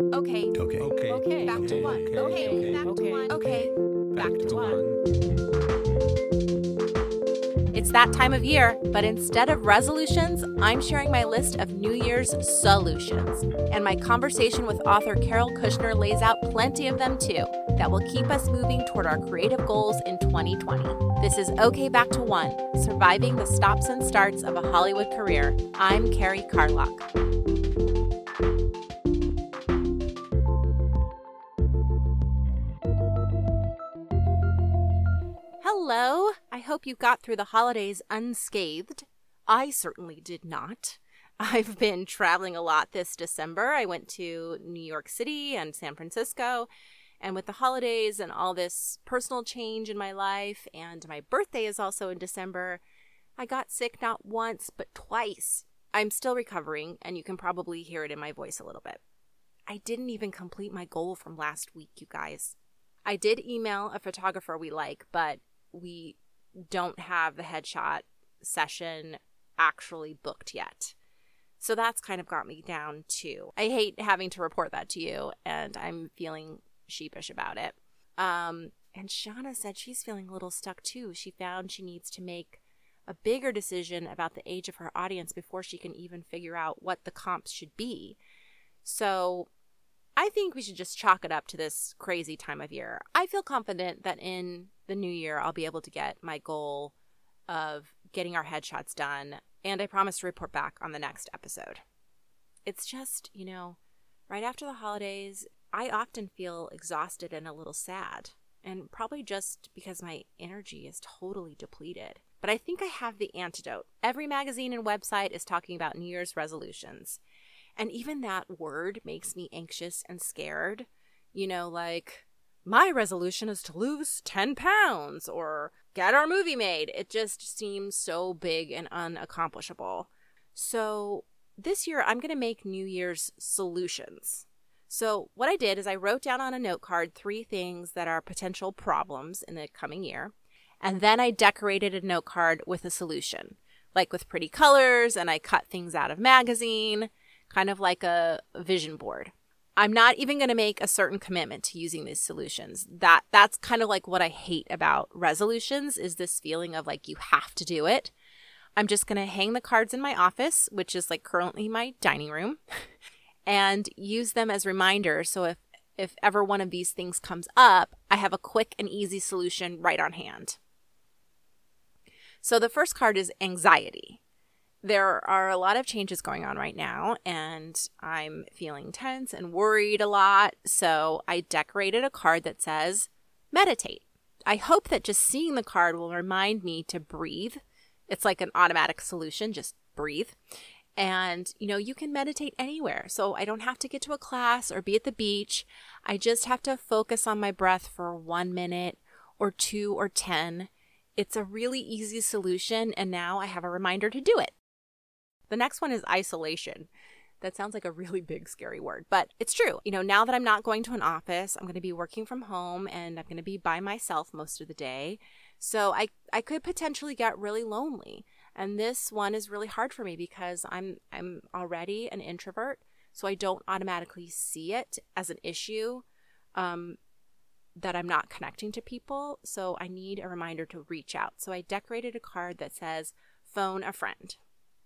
Okay. Okay. Okay. Okay. Back to one. Okay. Back to one. Okay. Back to one. It's that time of year, but instead of resolutions, I'm sharing my list of New Year's solutions. And my conversation with author Carol Kirschner lays out plenty of them too that will keep us moving toward our creative goals in 2020. This is OK Back to One Surviving the Stops and Starts of a Hollywood Career. I'm Carrie Carlock. You got through the holidays unscathed. I certainly did not. I've been traveling a lot this December. I went to New York City and San Francisco. And with the holidays and all this personal change in my life, and my birthday is also in December, I got sick not once, but twice. I'm still recovering, and you can probably hear it in my voice a little bit. I didn't even complete my goal from last week, you guys. I did email a photographer we like, but we don't have the headshot session actually booked yet. So that's kind of got me down too. I hate having to report that to you, and I'm feeling sheepish about it. Um, and Shauna said she's feeling a little stuck too. She found she needs to make a bigger decision about the age of her audience before she can even figure out what the comps should be. So I think we should just chalk it up to this crazy time of year. I feel confident that in the new year, I'll be able to get my goal of getting our headshots done, and I promise to report back on the next episode. It's just, you know, right after the holidays, I often feel exhausted and a little sad, and probably just because my energy is totally depleted. But I think I have the antidote. Every magazine and website is talking about New Year's resolutions. And even that word makes me anxious and scared. You know, like, my resolution is to lose 10 pounds or get our movie made. It just seems so big and unaccomplishable. So this year, I'm going to make New Year's solutions. So, what I did is I wrote down on a note card three things that are potential problems in the coming year. And then I decorated a note card with a solution, like with pretty colors, and I cut things out of magazine, kind of like a vision board. I'm not even going to make a certain commitment to using these solutions. That that's kind of like what I hate about resolutions is this feeling of like you have to do it. I'm just going to hang the cards in my office, which is like currently my dining room, and use them as reminders so if if ever one of these things comes up, I have a quick and easy solution right on hand. So the first card is anxiety there are a lot of changes going on right now, and I'm feeling tense and worried a lot. So I decorated a card that says, Meditate. I hope that just seeing the card will remind me to breathe. It's like an automatic solution, just breathe. And, you know, you can meditate anywhere. So I don't have to get to a class or be at the beach. I just have to focus on my breath for one minute or two or 10. It's a really easy solution. And now I have a reminder to do it. The next one is isolation. That sounds like a really big, scary word, but it's true. You know, now that I'm not going to an office, I'm going to be working from home and I'm going to be by myself most of the day. So I, I could potentially get really lonely. And this one is really hard for me because I'm, I'm already an introvert. So I don't automatically see it as an issue um, that I'm not connecting to people. So I need a reminder to reach out. So I decorated a card that says, phone a friend.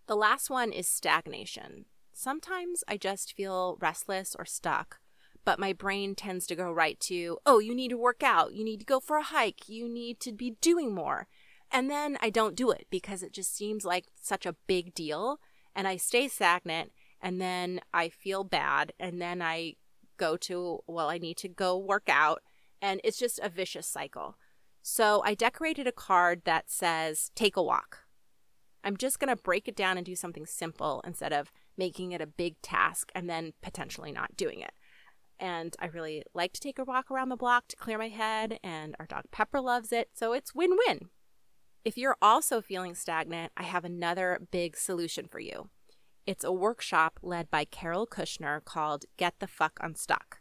The last one is stagnation. Sometimes I just feel restless or stuck, but my brain tends to go right to, oh, you need to work out, you need to go for a hike, you need to be doing more. And then I don't do it because it just seems like such a big deal. And I stay stagnant and then I feel bad. And then I go to, well, I need to go work out. And it's just a vicious cycle. So I decorated a card that says, take a walk. I'm just going to break it down and do something simple instead of making it a big task and then potentially not doing it. And I really like to take a walk around the block to clear my head, and our dog Pepper loves it, so it's win win. If you're also feeling stagnant, I have another big solution for you. It's a workshop led by Carol Kirschner called Get the Fuck Unstuck.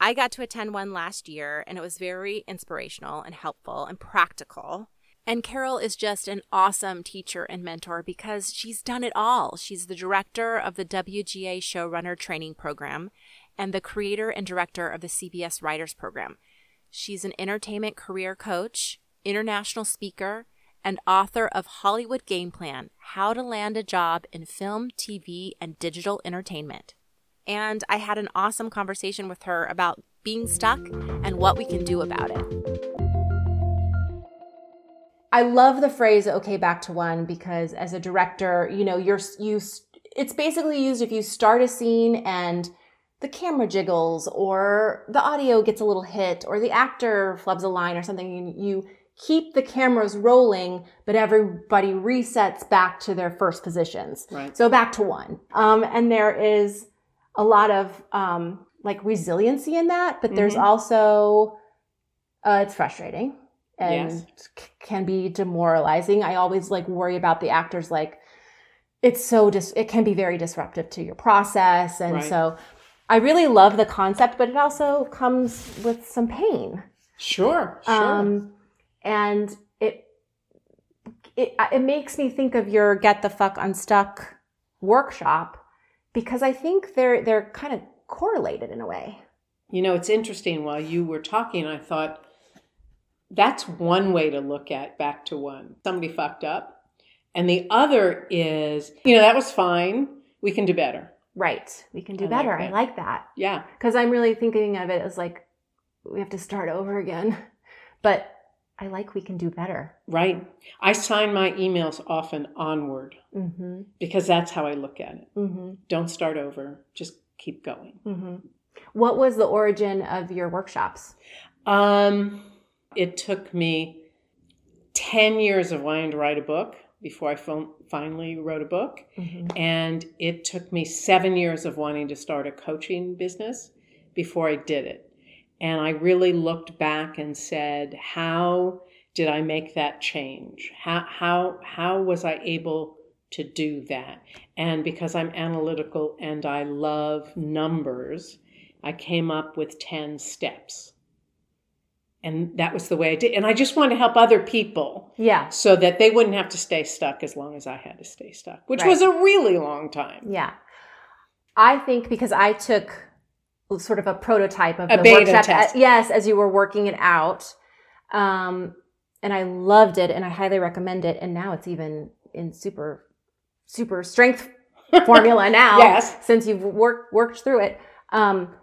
I got to attend one last year, and it was very inspirational and helpful and practical. And Carol is just an awesome teacher and mentor because she's done it all. She's the director of the WGA Showrunner Training Program, and the creator and director of the CBS Writers Program. She's an entertainment career coach, international speaker, and author of Hollywood Game Plan How to Land a Job in Film, TV, and Digital Entertainment. And I had an awesome conversation with her about being stuck and what we can do about it. I love the phrase okay back to one because as a director, you know, you're you it's basically used if you start a scene and the camera jiggles or the audio gets a little hit or the actor flubs a line or something you, you keep the cameras rolling but everybody resets back to their first positions. Right. So back to one. Um, and there is a lot of um, like resiliency in that but there's mm-hmm. also uh, it's frustrating and yes. c- can be demoralizing i always like worry about the actors like it's so dis- it can be very disruptive to your process and right. so I really love the concept, but it also comes with some pain. Sure, sure. Um, and it, it it makes me think of your "Get the Fuck Unstuck" workshop because I think they're they're kind of correlated in a way. You know, it's interesting. While you were talking, I thought that's one way to look at back to one. Somebody fucked up, and the other is, you know, that was fine. We can do better. Right. We can do I better. Like I like that. Yeah. Because I'm really thinking of it as like we have to start over again. But I like we can do better. Right. I sign my emails often onward mm-hmm. because that's how I look at it. Mm-hmm. Don't start over. Just keep going. Mm-hmm. What was the origin of your workshops? Um, it took me 10 years of wanting to write a book before I finally wrote a book. Mm-hmm. And it took me seven years of wanting to start a coaching business before I did it. And I really looked back and said, how did I make that change? How, how, how was I able to do that? And because I'm analytical and I love numbers, I came up with 10 steps and that was the way I did. And I just wanted to help other people. Yeah. So that they wouldn't have to stay stuck as long as I had to stay stuck, which right. was a really long time. Yeah. I think because I took sort of a prototype of a the beta workshop. Test. yes, as you were working it out. Um, and I loved it and I highly recommend it. And now it's even in super, super strength formula now. yes. Since you've worked, worked through it. Um,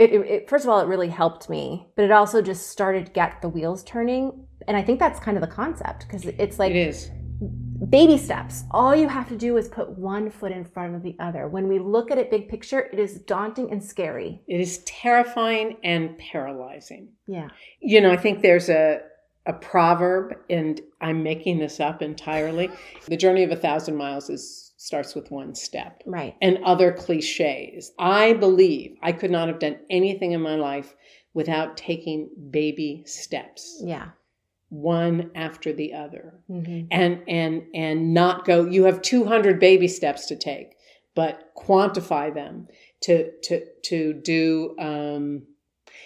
it, it, it, first of all it really helped me but it also just started get the wheels turning. And i think that's kind of the concept because it's like it is. baby steps. All you have to do is put one foot in front of the other. When we look at it big picture it is daunting and scary. It is terrifying and paralyzing. Yeah. You know i think there's a a proverb and i'm making this up entirely. The journey of a thousand miles is starts with one step. Right. And other cliches. I believe I could not have done anything in my life without taking baby steps. Yeah. One after the other. Mm-hmm. And and and not go you have 200 baby steps to take, but quantify them to to to do um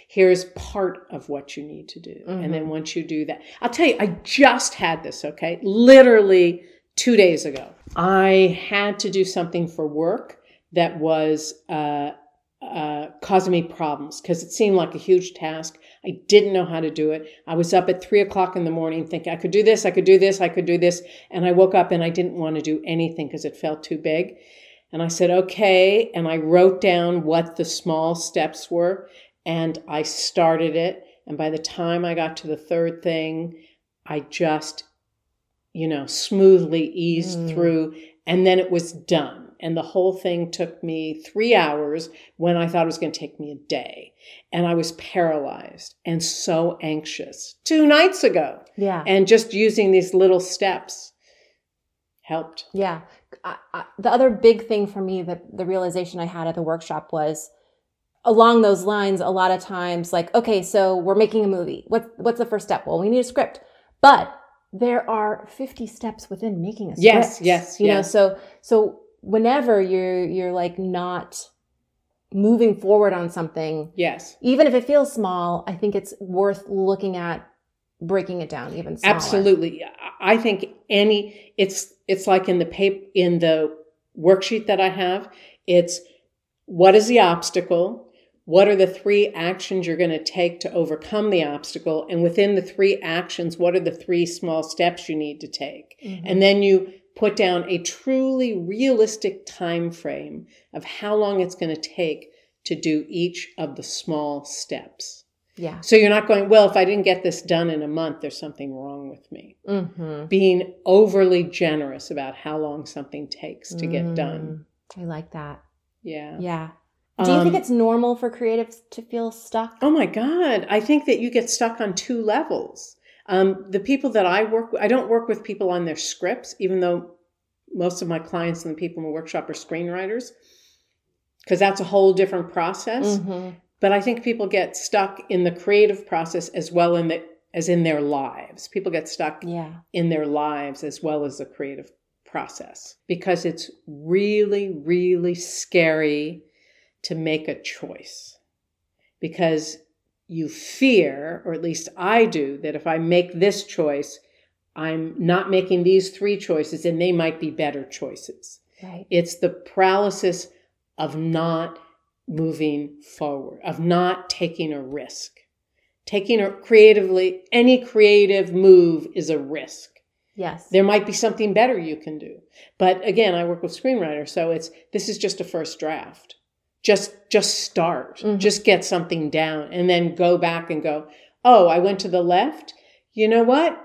here's part of what you need to do. Mm-hmm. And then mm-hmm. once you do that, I'll tell you, I just had this, okay? Literally two days ago. I had to do something for work that was uh, uh, causing me problems because it seemed like a huge task. I didn't know how to do it. I was up at three o'clock in the morning thinking I could do this, I could do this, I could do this. And I woke up and I didn't want to do anything because it felt too big. And I said, okay. And I wrote down what the small steps were and I started it. And by the time I got to the third thing, I just you know, smoothly eased mm. through. And then it was done. And the whole thing took me three hours when I thought it was going to take me a day. And I was paralyzed and so anxious two nights ago. Yeah. And just using these little steps helped. Yeah. I, I, the other big thing for me, that the realization I had at the workshop was along those lines, a lot of times, like, okay, so we're making a movie. What, what's the first step? Well, we need a script. But there are 50 steps within making a script. Yes, yes, you know, so so whenever you're you're like not moving forward on something, yes, even if it feels small, I think it's worth looking at breaking it down even smaller. Absolutely. I think any it's it's like in the paper in the worksheet that I have, it's what is the obstacle? What are the three actions you're going to take to overcome the obstacle? And within the three actions, what are the three small steps you need to take? Mm-hmm. And then you put down a truly realistic time frame of how long it's going to take to do each of the small steps. Yeah. So you're not going, well, if I didn't get this done in a month, there's something wrong with me. Mm-hmm. Being overly generous about how long something takes to mm. get done. Mm, I like that. Yeah. Yeah. Do you um, think it's normal for creatives to feel stuck? Oh my God. I think that you get stuck on two levels. Um, the people that I work with, I don't work with people on their scripts, even though most of my clients and the people in the workshop are screenwriters, because that's a whole different process. Mm-hmm. But I think people get stuck in the creative process as well in the, as in their lives. People get stuck yeah. in their lives as well as the creative process because it's really, really scary to make a choice because you fear, or at least I do, that if I make this choice, I'm not making these three choices and they might be better choices. Right. It's the paralysis of not moving forward, of not taking a risk. Taking a creatively, any creative move is a risk. Yes. There might be something better you can do. But again, I work with screenwriters, so it's this is just a first draft just just start. Mm-hmm. just get something down and then go back and go oh i went to the left. You know what?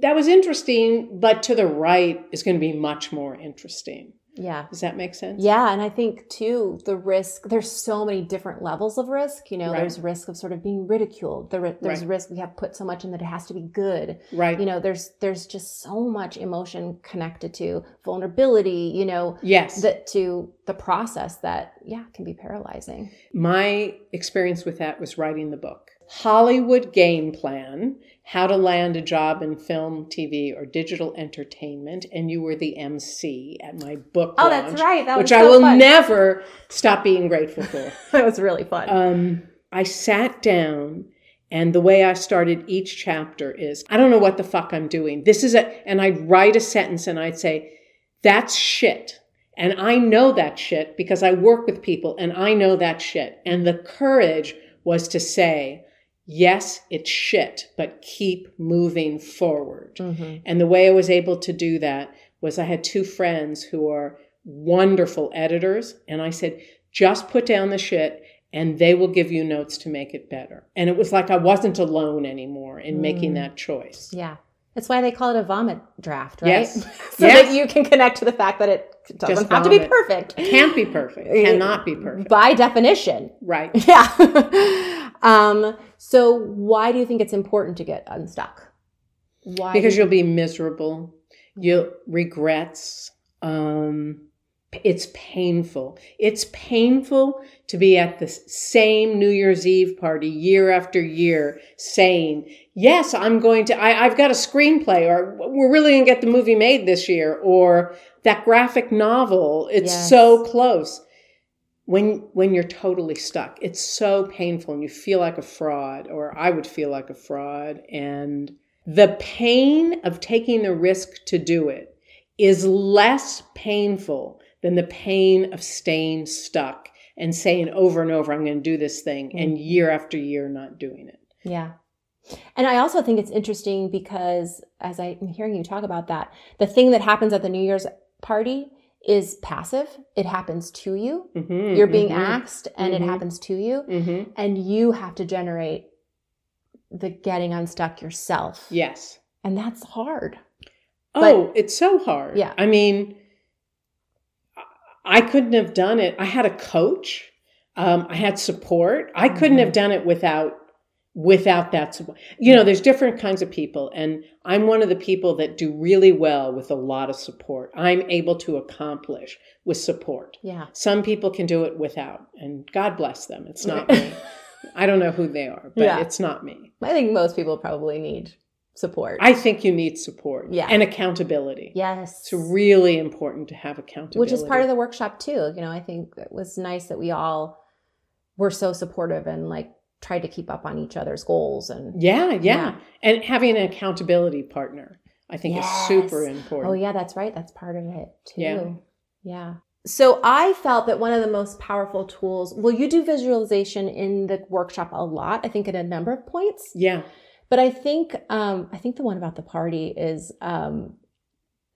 That was interesting but to the right is going to be much more interesting yeah. Does that make sense? Yeah. And I think too, the risk, there's so many different levels of risk. You know, right. there's risk of sort of being ridiculed. There's right. risk we have put so much in that it has to be good. Right. You know, there's, there's just so much emotion connected to vulnerability, you know, yes. That to the process that, yeah, can be paralyzing. My experience with that was writing the book. Hollywood Game Plan How to Land a Job in Film, TV, or Digital Entertainment. And you were the MC at my book oh, launch, that's right. That which so I will fun. never stop being grateful for. that was really fun. Um, I sat down. And the way I started each chapter is I don't know what the fuck I'm doing. This is a, and I'd write a sentence and I'd say, that's shit. And I know that shit because I work with people and I know that shit. And the courage was to say, yes, it's shit, but keep moving forward. Mm-hmm. And the way I was able to do that was I had two friends who are wonderful editors. And I said, just put down the shit and they will give you notes to make it better. And it was like I wasn't alone anymore in mm. making that choice. Yeah. That's why they call it a vomit draft, right? Yes. so yes. that you can connect to the fact that it doesn't have to be perfect. Can't be perfect. Cannot be perfect. By definition. Right. Yeah. um, so why do you think it's important to get unstuck? Why? Because you'll be miserable. You'll regrets. Um, it's painful. It's painful to be at the same New Year's Eve party year after year saying, yes, I'm going to, I, have got a screenplay or we're really going to get the movie made this year or that graphic novel. It's yes. so close. When, when you're totally stuck, it's so painful and you feel like a fraud or I would feel like a fraud. And the pain of taking the risk to do it is less painful than the pain of staying stuck and saying over and over, I'm going to do this thing, mm-hmm. and year after year not doing it. Yeah. And I also think it's interesting because as I'm hearing you talk about that, the thing that happens at the New Year's party is passive. It happens to you. Mm-hmm, You're being mm-hmm, asked and it mm-hmm. happens to you. Mm-hmm. And you have to generate the getting unstuck yourself. Yes. And that's hard. Oh, but, it's so hard. Yeah. I mean, I couldn't have done it. I had a coach. Um, I had support. I couldn't have mm-hmm. done it without without that support. You know, there's different kinds of people, and I'm one of the people that do really well with a lot of support. I'm able to accomplish with support. Yeah. Some people can do it without, and God bless them. It's not me. I don't know who they are, but yeah. it's not me. I think most people probably need support. I think you need support. Yeah. And accountability. Yes. It's really important to have accountability. Which is part of the workshop too. You know, I think it was nice that we all were so supportive and like tried to keep up on each other's goals and Yeah, yeah. yeah. And having an accountability partner, I think yes. is super important. Oh yeah, that's right. That's part of it too. Yeah. Yeah. so I felt that one of the most powerful tools, well, you do visualization in the workshop a lot, I think at a number of points. Yeah. But I think um, I think the one about the party is um,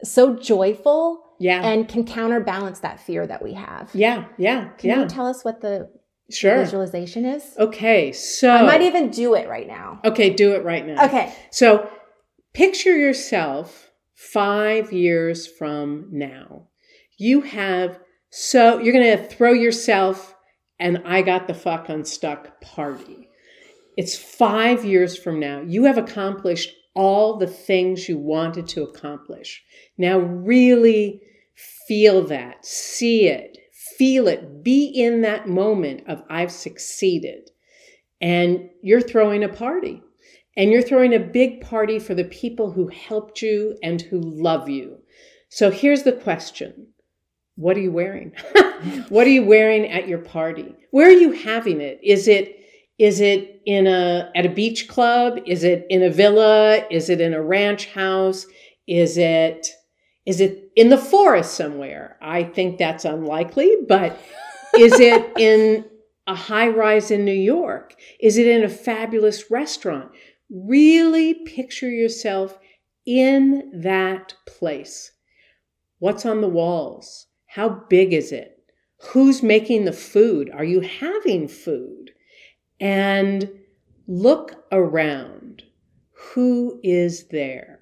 so joyful Yeah. and can counterbalance that fear that we have. yeah. Yeah. Can yeah. you tell us what the sure. visualization is? Okay. So I might even do it right now. Okay, do it right now. Okay. So picture yourself five years from now. You have, so you're going to throw yourself an I got the fuck unstuck party. It's five years from now. You have accomplished all the things you wanted to accomplish. Now, really feel that, see it, feel it, be in that moment of I've succeeded. And you're throwing a party. And you're throwing a big party for the people who helped you and who love you. So here's the question What are you wearing? what are you wearing at your party? Where are you having it? Is it is it in a at a beach club? Is it in a villa? Is it in a ranch house? Is it is it in the forest somewhere? I think that's unlikely, but is it in a high rise in New York? Is it in a fabulous restaurant? Really picture yourself in that place. What's on the walls? How big is it? Who's making the food? Are you having food? And look around. Who is there?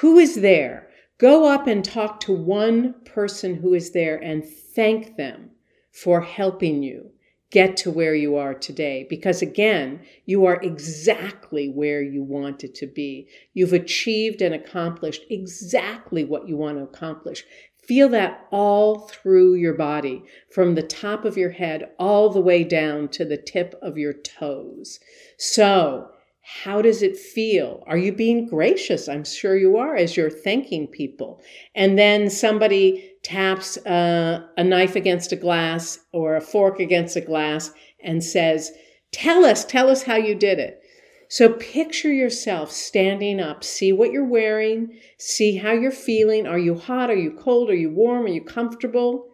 Who is there? Go up and talk to one person who is there and thank them for helping you get to where you are today. Because again, you are exactly where you wanted to be. You've achieved and accomplished exactly what you want to accomplish. Feel that all through your body, from the top of your head all the way down to the tip of your toes. So, how does it feel? Are you being gracious? I'm sure you are as you're thanking people. And then somebody taps uh, a knife against a glass or a fork against a glass and says, Tell us, tell us how you did it. So picture yourself standing up, see what you're wearing, see how you're feeling. Are you hot? Are you cold? Are you warm? Are you comfortable?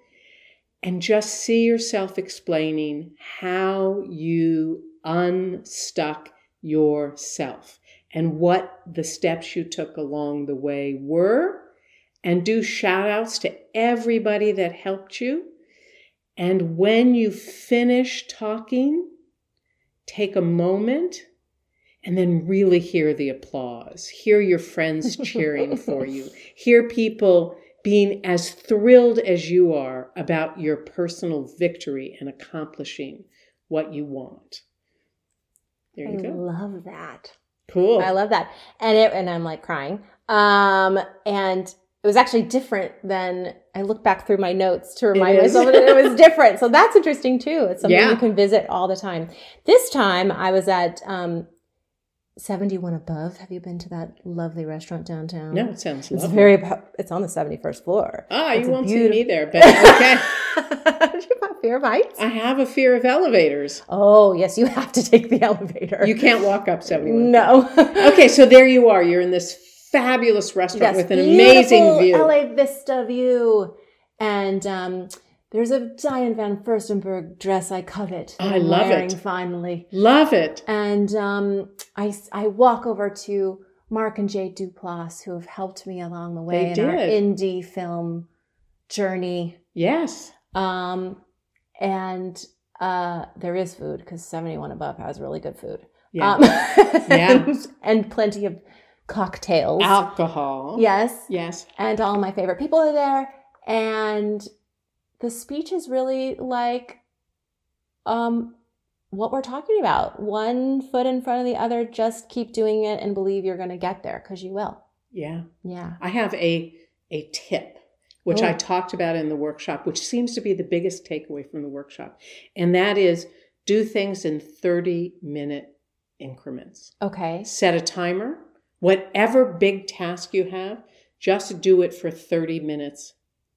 And just see yourself explaining how you unstuck yourself and what the steps you took along the way were. And do shout outs to everybody that helped you. And when you finish talking, take a moment and then really hear the applause. Hear your friends cheering for you. Hear people being as thrilled as you are about your personal victory and accomplishing what you want. There you I go. love that. Cool. I love that. And it and I'm like crying. Um and it was actually different than I look back through my notes to remind myself that it was different. So that's interesting too. It's something Yeah. you can visit all the time. This time I was at um 71 above. Have you been to that lovely restaurant downtown? no, it sounds It's lovely. very it's on the 71st floor. ah, it's you won't beautiful- see me there, but okay. You have fear of heights? I have a fear of elevators. Oh, yes, you have to take the elevator. You can't walk up 71. No. Okay, so there you are. You're in this fabulous restaurant Yes, with an amazing beautiful view. LA Vista view. And um, there's a Diane von Furstenberg dress I covet. I I'm love wearing it. Finally. Love it. And um, I, I walk over to Mark and Jay Duplass, who have helped me along the way They in our indie film journey. Yes. Um, and uh, there is food because 71 above has really good food. Yeah. Um, Yeah. and, and plenty of cocktails. Alcohol. Yes. Yes. And all my favorite people are there. And the speech is really like um, what we're talking about. One foot in front of the other, just keep doing it and believe you're going to get there because you will. Yeah. Yeah. I have a a tip which I Oh. talked about in the workshop, which seems to be the biggest takeaway from the workshop. And that is do things in 30 minute increments. Okay. Set a timer. Whatever big task you have, just do it for 30 minutes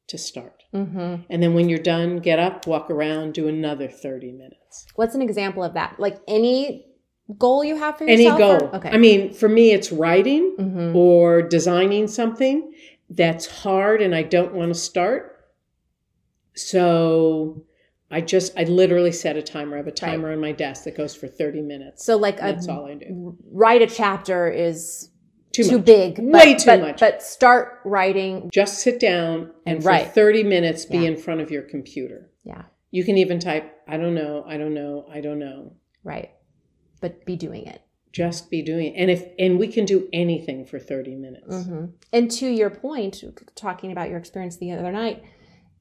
to start. Mm-hmm. And then when you're done, get up, walk around, do another 30 minutes. What's an example of that? Like any goal you have for yourself? Any goal. or- Okay. I mean, for me, it's writing Mhm. or designing something that's hard and I don't want to start. So I just, I literally set a timer. I have a timer right. on my desk that goes for 30 minutes. So, like, that's all I do. Write a chapter is too, too big. But, Way too but, much. But start writing. Just sit down and, and for write. 30 minutes be yeah. in front of your computer. Yeah. You can even type, I don't know, I don't know, I don't know. Right. But be doing it. Just be doing it. And if and we can do anything for 30 minutes. Mm-hmm. And to your point, talking about your experience the other night,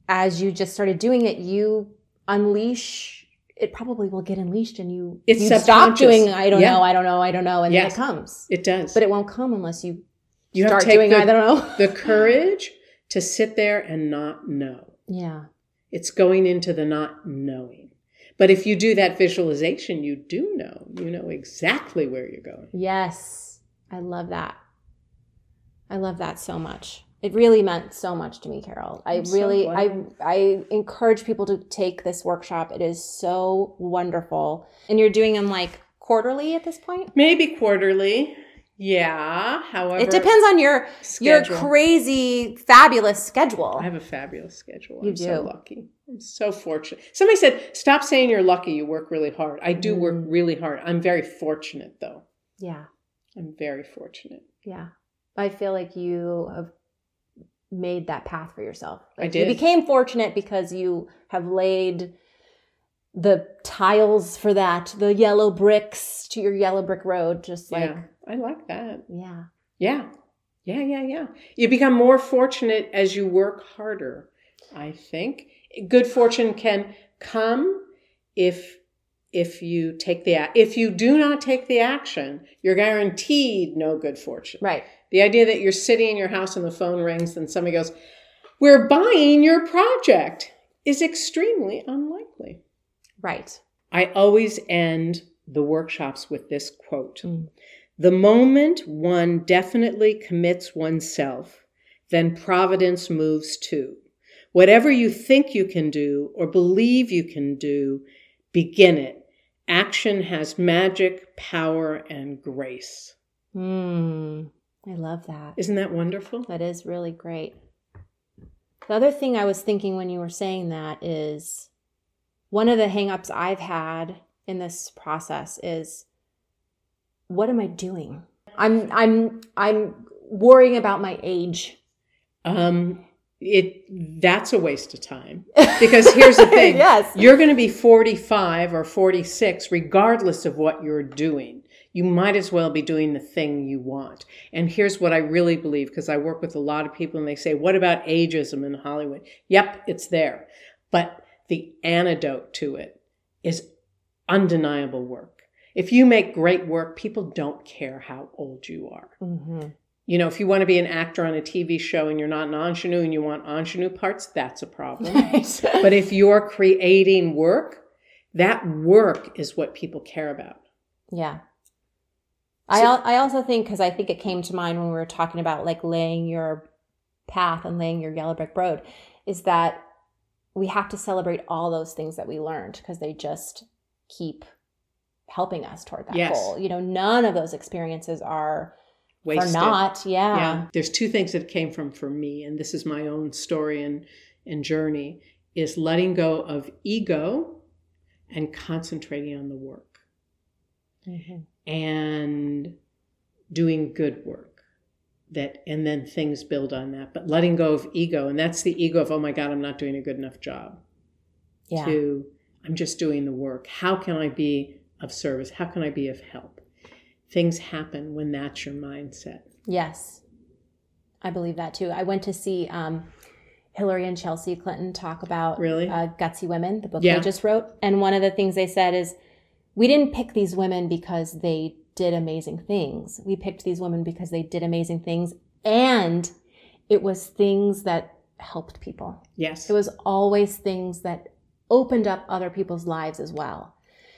as you just started doing it, you unleash it probably will get unleashed and you it's you stop doing I don't yeah. know, I don't know, I don't know, and yes. then it comes. It does. But it won't come unless you you start doing the, I don't know. the courage to sit there and not know. Yeah. It's going into the not knowing. But if you do that visualization, you do know. You know exactly where you're going. Yes. I love that. I love that so much. It really meant so much to me, Carol. I I'm really so I I encourage people to take this workshop. It is so wonderful. And you're doing them like quarterly at this point? Maybe quarterly. Yeah. However, it depends on your schedule. your crazy, fabulous schedule. I have a fabulous schedule. You I'm do. so lucky. I'm so fortunate. Somebody said, "Stop saying you're lucky. You work really hard." I do mm. work really hard. I'm very fortunate, though. Yeah. I'm very fortunate. Yeah. I feel like you have made that path for yourself. Like I did. You became fortunate because you have laid the tiles for that, the yellow bricks to your yellow brick road, just like yeah, I like that. Yeah. Yeah. Yeah, yeah, yeah. You become more fortunate as you work harder, I think. Good fortune can come if if you take the if you do not take the action, you're guaranteed no good fortune. Right. The idea that you're sitting in your house and the phone rings and somebody goes, "We're buying your project," is extremely unlikely. Right. I always end the workshops with this quote mm. The moment one definitely commits oneself, then providence moves too. Whatever you think you can do or believe you can do, begin it. Action has magic, power, and grace. Hmm. I love that. Isn't that wonderful? That is really great. The other thing I was thinking when you were saying that is one of the hangups I've had in this process is what am I doing? I'm I'm I'm worrying about my age. Um it that's a waste of time because here's the thing yes you're going to be 45 or 46 regardless of what you're doing you might as well be doing the thing you want and here's what i really believe because i work with a lot of people and they say what about ageism in hollywood yep it's there but the antidote to it is undeniable work. If you make great work, people don't care how old you are. Mm-hmm. You know, if you want to be an actor on a TV show and you're not an ingenue and you want ingenue parts, that's a problem. but if you're creating work, that work is what people care about. Yeah. I, I also think, because I think it came to mind when we were talking about like laying your path and laying your yellow brick road, is that we have to celebrate all those things that we learned because they just keep helping us toward that yes. goal. You know, none of those experiences are Wasted. for not. Yeah. yeah. There's two things that came from for me, and this is my own story and, and journey, is letting go of ego and concentrating on the work. Mm-hmm. And doing good work that and then things build on that. But letting go of ego and that's the ego of oh my god i'm not doing a good enough job. Yeah. to i'm just doing the work. How can i be of service? How can i be of help? Things happen when that's your mindset. Yes. I believe that too. I went to see um, hillary and chelsea clinton talk about really? uh, gutsy women the book yeah. they just wrote. And one of the things they said is we didn't pick these women because they did amazing things. We picked these women because they did amazing things and it was things that helped people. Yes. It was always things that opened up other people's lives as well.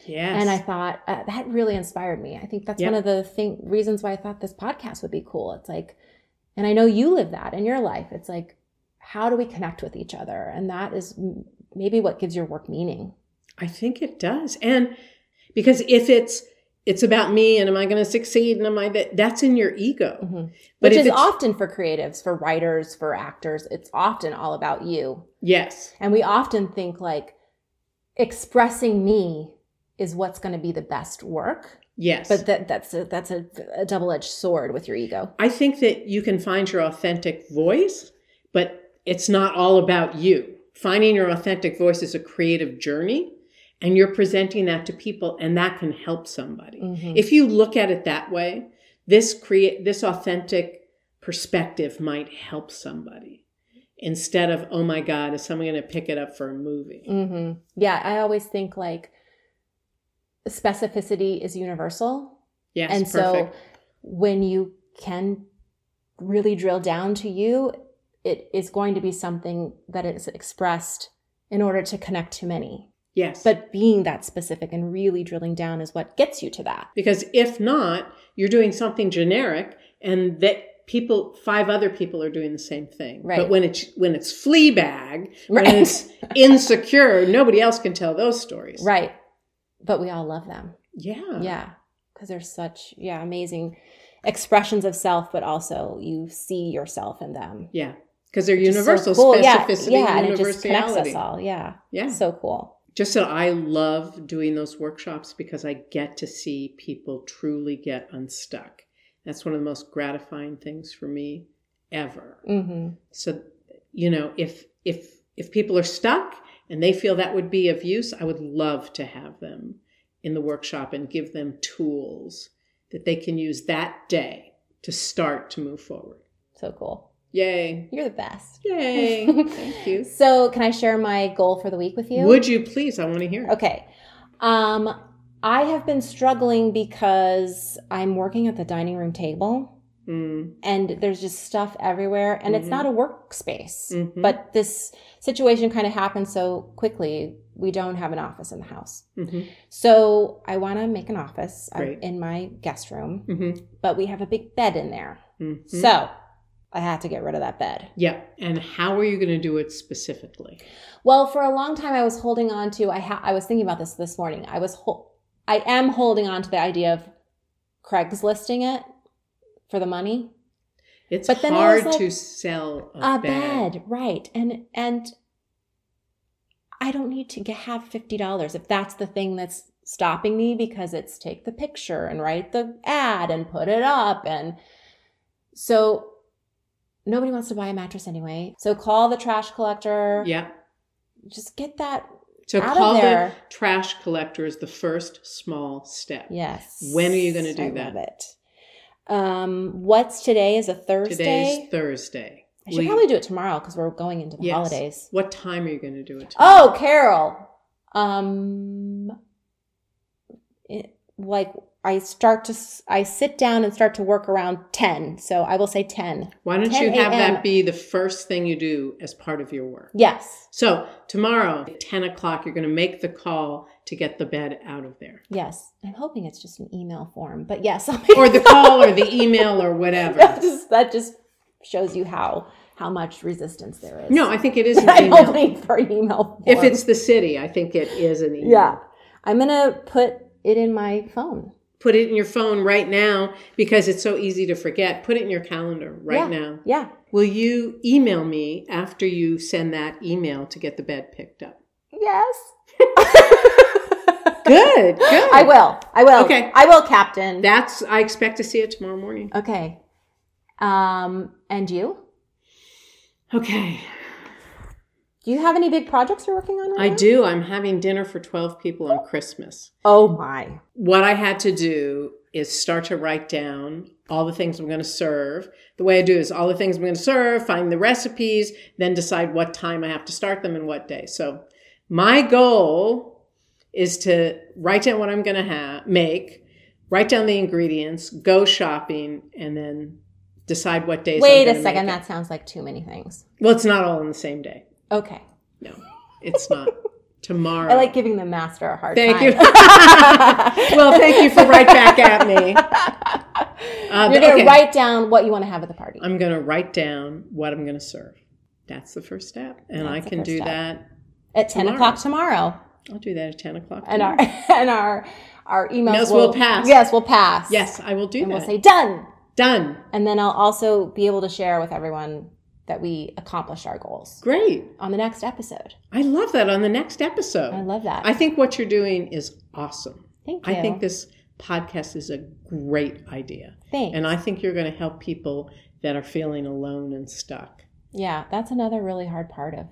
Yes. And I thought uh, that really inspired me. I think that's yep. one of the thing reasons why I thought this podcast would be cool. It's like and I know you live that in your life. It's like how do we connect with each other? And that is maybe what gives your work meaning. I think it does. And because if it's it's about me and am I going to succeed and am I that that's in your ego. Mhm. But Which is often for creatives, for writers, for actors, it's often all about you. Yes. And we often think like expressing me is what's going to be the best work. Yes. But that, that's a, that's a, a double edged sword with your ego. I think that you can find your authentic voice, but it's not all about you. Finding your authentic voice is a creative journey and you're presenting that to people and that can help somebody. Mhm. If you look at it that way, this create this authentic perspective might help somebody instead of oh my god, is someone going to pick it up for a movie? hmm Yeah, I always think like specificity is universal. Yes, and perfect. so when you can really drill down to you, it is going to be something that is expressed in order to connect to many. Yes. But being that specific and really drilling down is what gets you to that. Because if not, you're doing something generic and that people five other people are doing the same thing. Right. But when it's when it's Fleabag, when Right. it's insecure, nobody else can tell those stories. Right. But we all love them. Yeah. Yeah. Because they're such, yeah, amazing expressions of self, but also you see yourself in them. Yeah. Because they're is so universal cool. Yeah, specificity yeah, and and it just connects universality. us all. Yeah. Yeah. So cool. Just that I love doing those workshops because I get to see people truly get unstuck. That's one of the most gratifying things for me ever. hmm So, you know, if if if people are stuck and they feel that would be of use, I would love to have them in the workshop and give them tools that they can use that day to start to move forward. So cool. Yay. You're the best. Yay. Thank you. So, can I share my goal for the week with you? Would you please? I want to hear. it. Okay. Um, I have been struggling because I'm working at the dining room table Mm, and there's just stuff everywhere and it's Mhm. not a workspace. mhm, But this situation kind of happened so quickly. We don't have an office in the house. mhm, So I want to make an office in my guest room, mhm, but we have a big bed in there. mhm. So I had to get rid of that bed. yeah. And how are you going to do it specifically? Well, for a long time, I was holding on to. I ha- I was thinking about this this morning. I was hol- I am holding on to the idea of Craigslisting it for the money. It's But then hard like, to sell a, A bed, right? And and I don't need to get, have fifty dollars if that's the thing that's stopping me because it's take the picture and write the ad and put it up and so nobody wants to buy a mattress anyway. So call the trash collector. Yeah. Just get that So out call of the trash collector is the first small step. Yes. When are you gonna do I that? Love it. Um, what's today? Is a Thursday. Today's Thursday. I should Will you- probably do it tomorrow because we're going into the Yes. holidays. What time are you going to do it? tomorrow? Oh, Carol. Um, it, like I start to, I sit down and start to work around ten. So I will say ten. Why don't 10 you have that be the first thing you do as part of your work? Yes. So tomorrow at 10 o'clock, you're going to make the call to get the bed out of there. Yes. I'm hoping it's just an email form, but yes. Or the call or the email or whatever. that just that just shows you how how much resistance there is. No, I think it is an I'm email. opening for an email. Form. If it's the city, I think it is an email. yeah, I'm gonna put it in my phone. Put it in your phone right now because it's so easy to forget. Put it in your calendar right Yeah. now. Yeah. Will you email me after you send that email to get the bed picked up? Yes. Good, good. I will. I will. Okay. I will, Captain. That's I expect to see it tomorrow morning. okay. Um, and you? Okay. Do you have any big projects you're working on? Right I now? do. I'm having dinner for 12 people on Christmas. Oh my. What I had to do is start to write down all the things I'm going to serve. The way I do is all the things I'm going to serve, find the recipes, then decide what time I have to start them and what day. So my goal is to write down what I'm going to have, make, write down the ingredients, go shopping, and then decide what days. I'm Wait a second. That sounds like too many things. well, it's not all on the same day. Okay. No, it's not. Tomorrow. I like giving the master a hard Thank time. you. well, thank you for right back at me. Uh, You're gonna okay. write down what you want to have at the party. I'm going to write down what I'm going to serve. That's the first step, and That's I can do step. that. at ten tomorrow. o'clock tomorrow. I'll do that at 10 o'clock. And our and our our emails Emails will, will pass. Yes, we'll pass. yes, I will do and that. we'll say done. Done. And then I'll also be able to share with everyone that we accomplished our goals Great. on the next episode. I love that on the next episode. I love that. I think what you're doing is awesome. Thank you. I think this podcast is a great idea. Thanks. And I think you're going to help people that are feeling alone and stuck. yeah, that's another really hard part of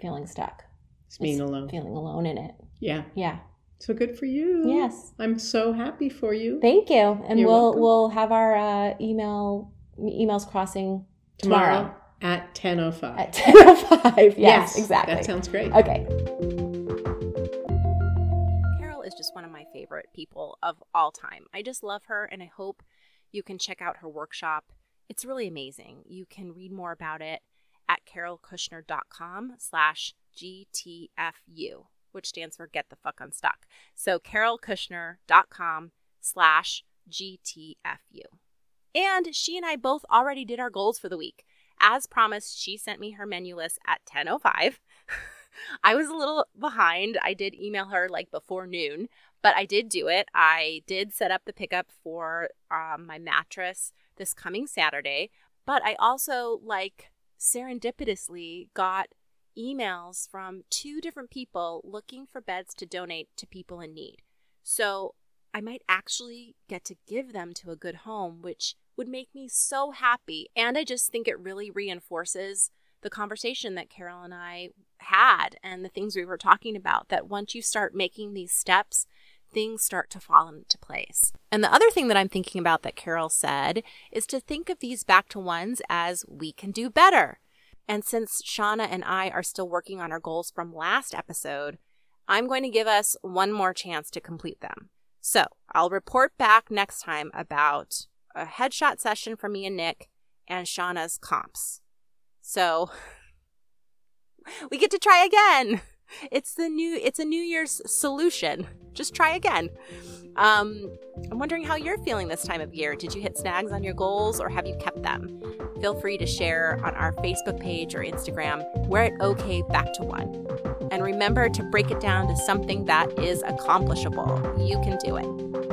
feeling stuck. It's being alone. Feeling alone in it. Yeah. Yeah. So good for you. Yes. I'm so happy for you. Thank you. And You're we'll welcome. we'll have our uh, email emails crossing tomorrow, at 10.05. at 10:05. Yes, exactly. That sounds great. okay. Carol is just one of my favorite people of all time. I just love her, and I hope you can check out her workshop. It's really amazing. You can read more about it at carolkirschner.com slash GTFU, which stands for Get the Fuck Unstuck. So carolkirschner.com slash GTFU. And she and I both already did our goals for the week. As promised, she sent me her menu list at 10.05. I was a little behind. I did email her like before noon, but I did do it. I did set up the pickup for um, my mattress this coming Saturday, but I also like serendipitously got emails from two different people looking for beds to donate to people in need. So I might actually get to give them to a good home, which would make me so happy. And I just think it really reinforces the conversation that Carol and I had and the things we were talking about that once you start making these steps, things start to fall into place. And the other thing that I'm thinking about that Carol said is to think of these back to ones as we can do better. And since Shauna and I are still working on our goals from last episode, I'm going to give us one more chance to complete them. So I'll report back next time about a headshot session for me and Nick and Shauna's comps. So we get to try again. It's the new it's a New Year's solution. Just try again. Um, I'm wondering how you're feeling this time of year. Did you hit snags on your goals or have you kept them? Feel free to share on our Facebook page or Instagram. We're at OK Back to One. And remember to break it down to something that is accomplishable. You can do it.